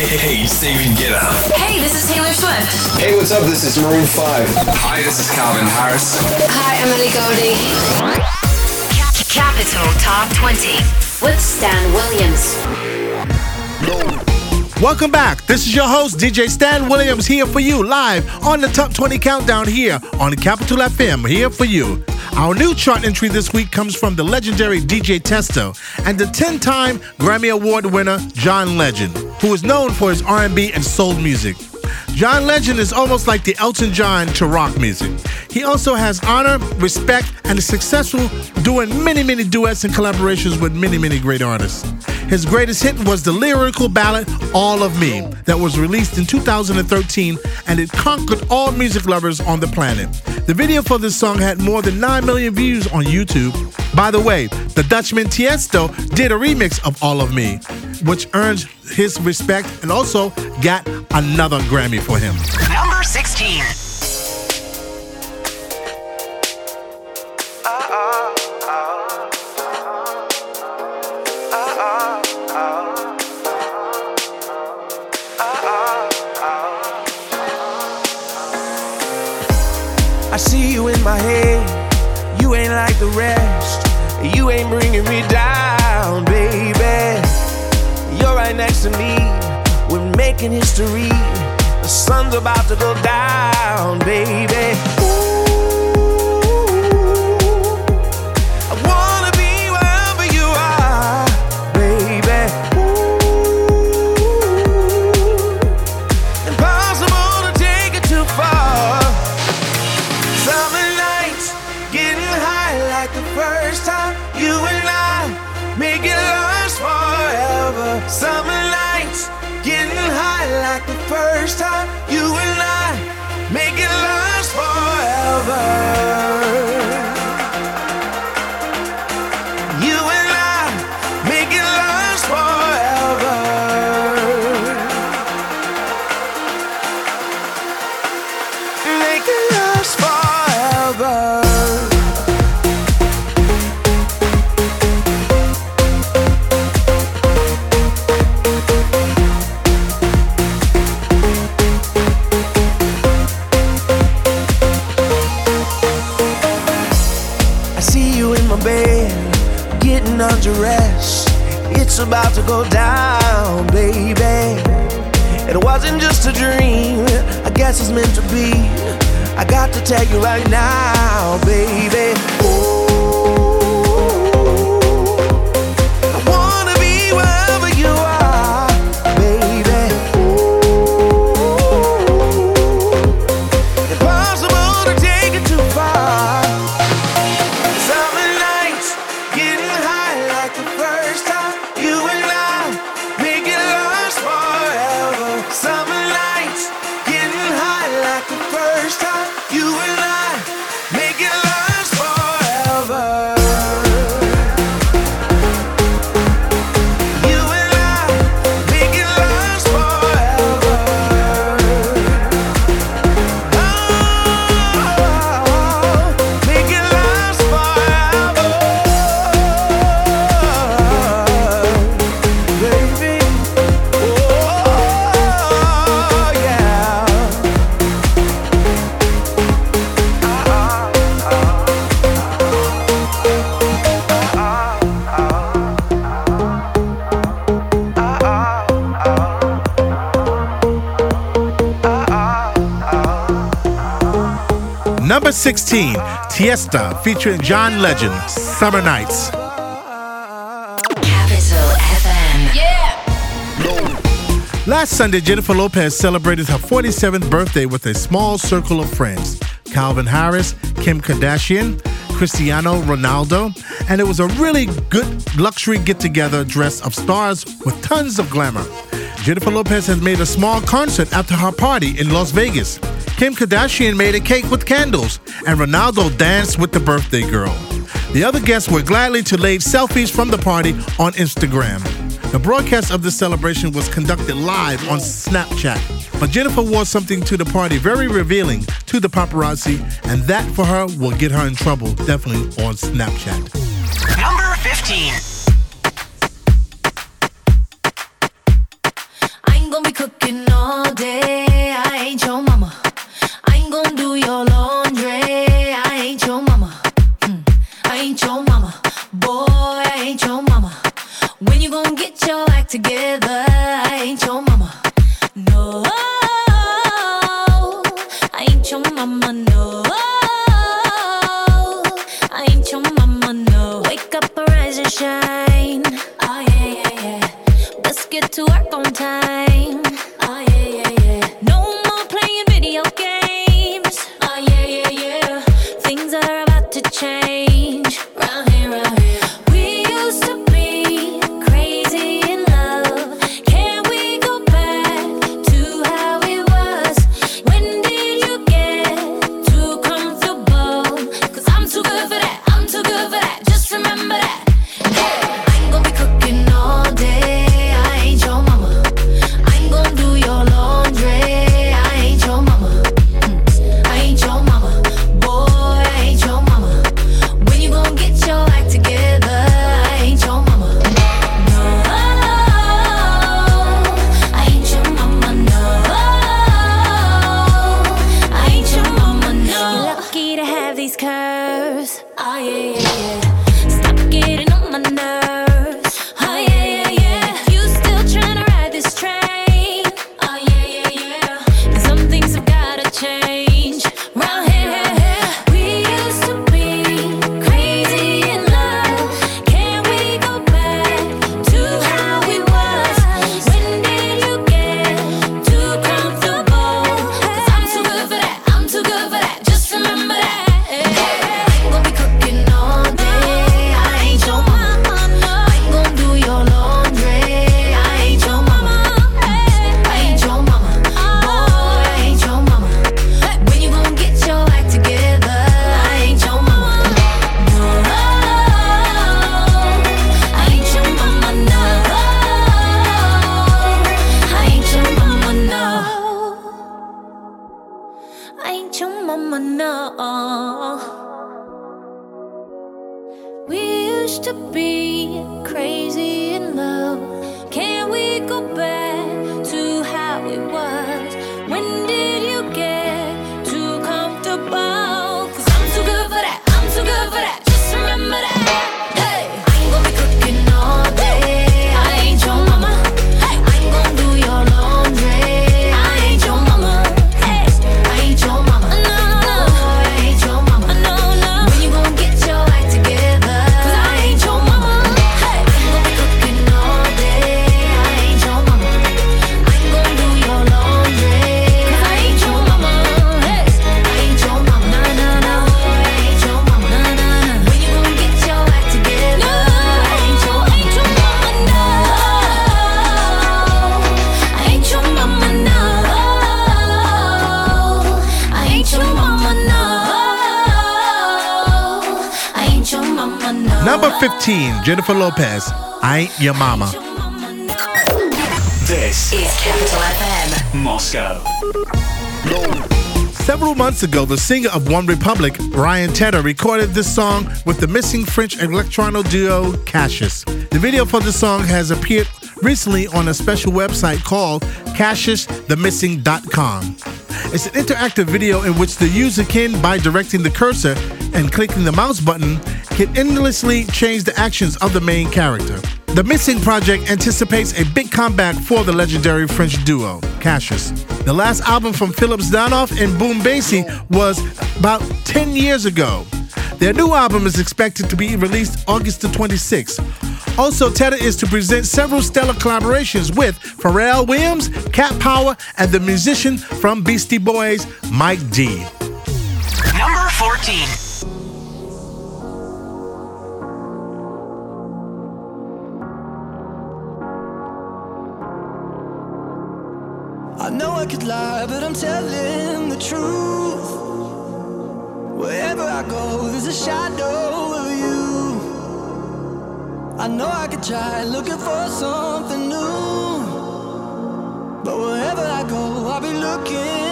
Hey, hey, David Guetta. Hey, this is Taylor Swift. Hey, what's up? This is Maroon 5. Hi, this is Calvin Harris. Hi, Emily Goldie. Capital Top 20 with Stan Williams. Welcome back. This is your host, DJ Stan Williams, here for you live on the Top 20 Countdown here on Capital FM, here for you. Our new chart entry this week comes from the legendary DJ Tiesto and the 10-time Grammy Award winner John Legend, who is known for his R&B and soul music. John Legend is almost like the Elton John to rock music. He also has honor, respect, and is successful doing many, many duets and collaborations with many, many great artists. His greatest hit was the lyrical ballad All of Me that was released in 2013 and it conquered all music lovers on the planet. The video for this song had more than 9 million views on YouTube. By the way, the Dutchman Tiesto did a remix of All of Me, which earned his respect and also got another Grammy for him. Number 16. I see you in my head. You ain't like the rest. You ain't bringing me down, baby. You're right next to me. We're making history. The sun's about to go down, baby. Time. Tiesto featuring John Legend, Summer Nights. Capital FM. Yeah. Last Sunday, Jennifer Lopez celebrated her 47th birthday with a small circle of friends Calvin Harris, Kim Kardashian, Cristiano Ronaldo, and it was a really good luxury get together dress of stars with tons of glamour. Jennifer Lopez has made a small concert after her party in Las Vegas. Kim Kardashian made a cake with candles, and Ronaldo danced with the birthday girl. The other guests were gladly to lay selfies from the party on Instagram. The broadcast of the celebration was conducted live on Snapchat, but Jennifer wore something to the party very revealing to the paparazzi, and that for her will get her in trouble, definitely on Snapchat. Number 15. crazy, in love. Can we go back? Jennifer Lopez, I Ain't Your Mama. This is Capital FM, Moscow. Several months ago, the singer of One Republic, Ryan Tedder, recorded this song with the missing French electrono duo Cassius. The video for the song has appeared recently on a special website called CassiusTheMissing.com. It's an interactive video in which the user can, by directing the cursor and clicking the mouse button, can endlessly change the actions of the main character. The Missing Project anticipates a big comeback for the legendary French duo, Cassius. The last album from Phillips Donoff and Boom Basie was about 10 years ago. Their new album is expected to be released August the 26th. Also, Tedder is to present several stellar collaborations with Pharrell Williams, Cat Power, and the musician from Beastie Boys, Mike D. Number 14. I could lie, but I'm telling the truth. Wherever I go, there's a shadow of you. I know I could try looking for something new. But wherever I go, I'll be looking.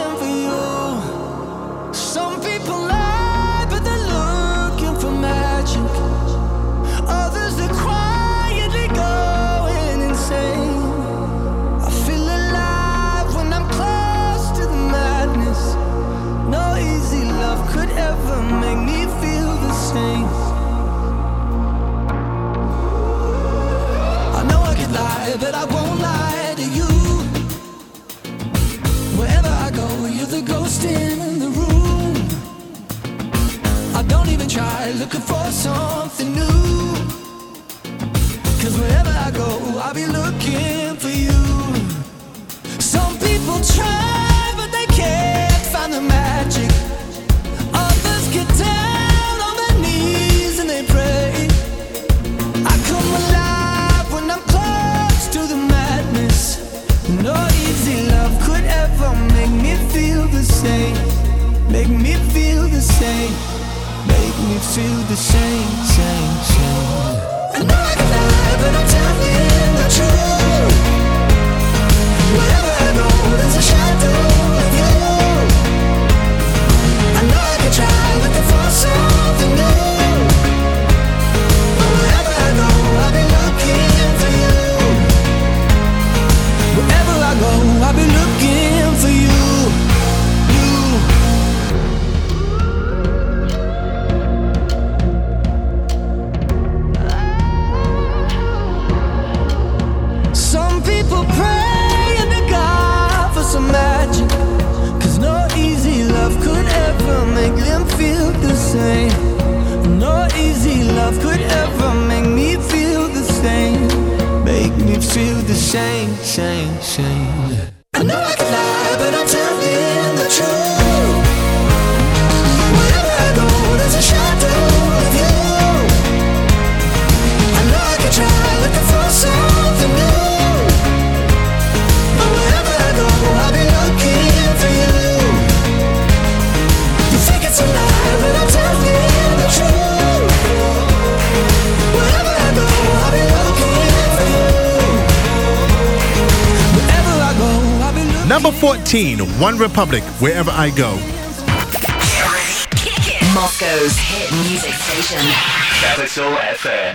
Make me feel the same, same, same. One Republic, wherever I go. Moscow's hit music station. Capital FM.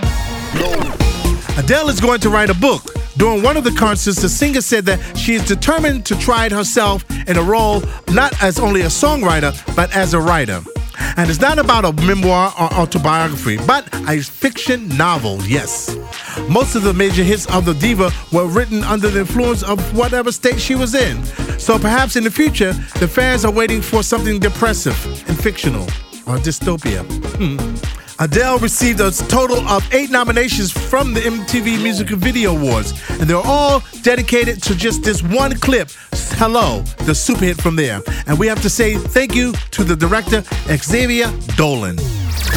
Adele is going to write a book. During one of the concerts, the singer said that she is determined to try it herself in a role not as only a songwriter, but as a writer. And it's not about a memoir or autobiography, but a fiction novel, yes. Most of the major hits of the diva were written under the influence of whatever state she was in. So perhaps in the future, the fans are waiting for something depressive and fictional or dystopia. Hmm. Adele received a total of eight nominations from the MTV Music Video Awards, and they're all dedicated to just this one clip, Hello, the super hit from there. And we have to say thank you to the director, Xavier Dolan.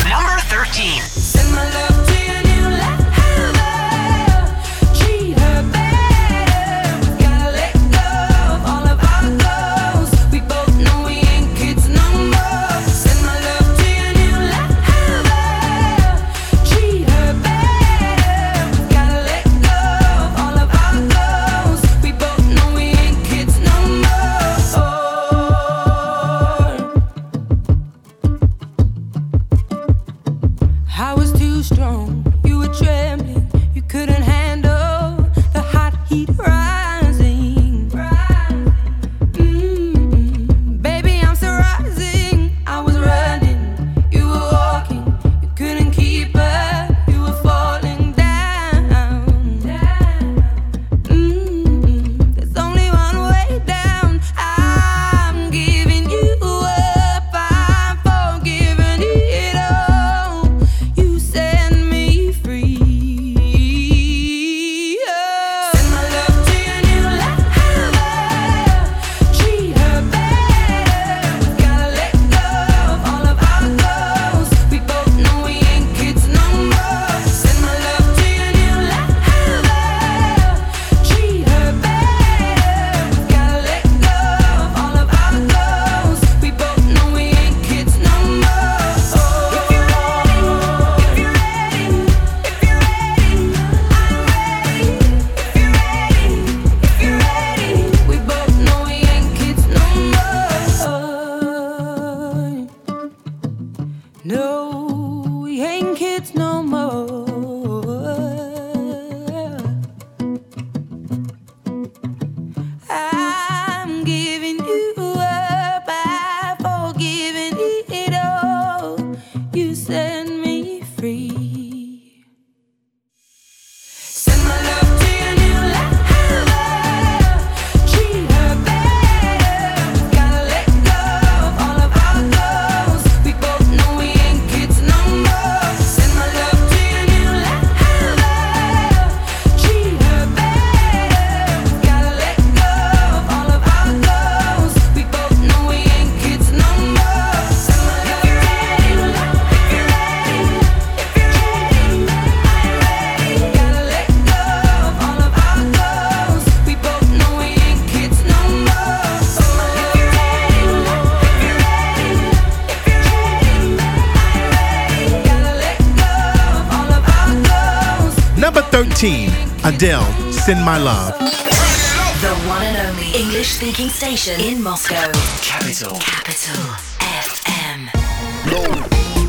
Number 13. Adele, Send My Love. The one and only English speaking station in Moscow. Capital. Capital FM.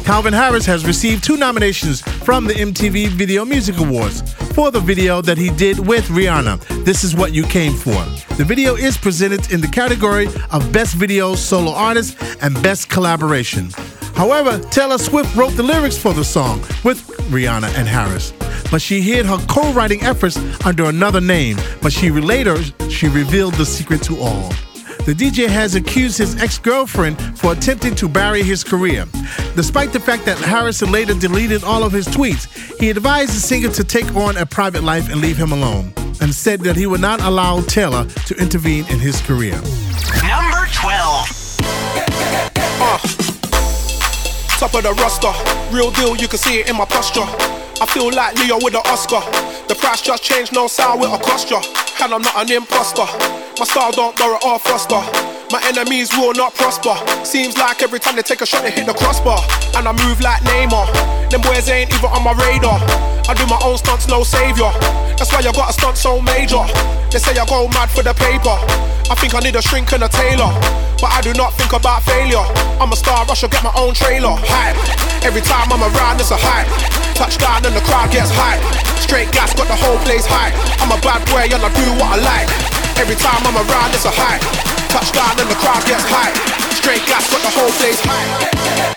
Calvin Harris has received two nominations from the MTV Video Music Awards for the video that he did with Rihanna, This Is What You Came For. The video is presented in the category of Best Video Solo Artist and Best Collaboration. However, Taylor Swift wrote the lyrics for the song with Rihanna and Harris. But she hid her co-writing efforts under another name, but she later she revealed the secret to all. The DJ has accused his ex girlfriend for attempting to bury his career. Despite the fact that Harrison later deleted all of his tweets, he advised the singer to take on a private life and leave him alone, and said that he would not allow Taylor to intervene in his career. Number 12. Top of the roster, real deal, you can see it in my posture. I feel like Leo with an Oscar. The price just changed, no sound with a coster. And I'm not an imposter. My style don't borrow or foster. My enemies will not prosper. Seems like every time they take a shot, they hit the crossbar. And I move like Neymar. Them boys ain't even on my radar. I do my own stunts, no savior. That's why I got a stunt so major. They say I go mad for the paper. I think I need a shrink and a tailor. But I do not think about failure. I'm a star, rush, I get my own trailer. Hype. Every time I'm around, it's a hype. Touchdown and the crowd gets hype. Straight gas, got the whole place hype. I'm a bad boy and I do what I like. Every time I'm around, it's a hype. Touchdown and the crowd gets hype. Straight gas, got the whole place hype.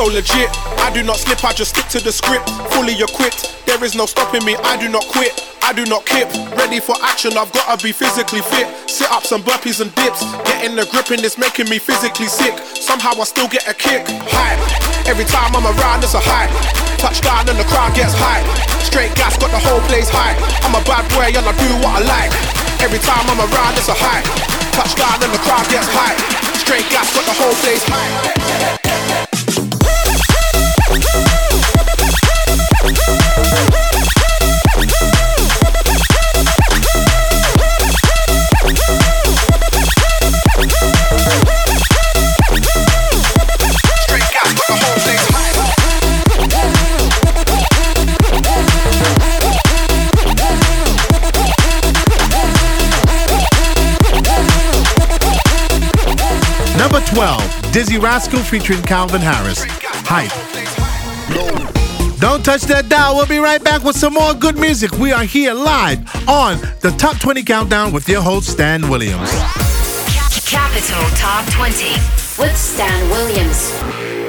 So legit. I do not slip, I just stick to the script. Fully equipped, there is no stopping me. I do not quit, I do not kip. Ready for action, I've gotta be physically fit. Sit ups and burpees and dips. Getting the grip and it's making me physically sick. Somehow I still get a kick. Hype. Every time I'm around, it's a hype. Touchdown and the crowd gets hype. Straight gas, got the whole place hype. I'm a bad boy and I do what I like. Every time I'm around, it's a hype. Touchdown and the crowd gets hype. Straight gas, got the whole place hype. Dizzee Rascal featuring Calvin Harris. Hype. Don't touch that dial. We'll be right back with some more good music. We are here live on the Top 20 Countdown with your host, Stan Williams. Capital Top 20 with Stan Williams.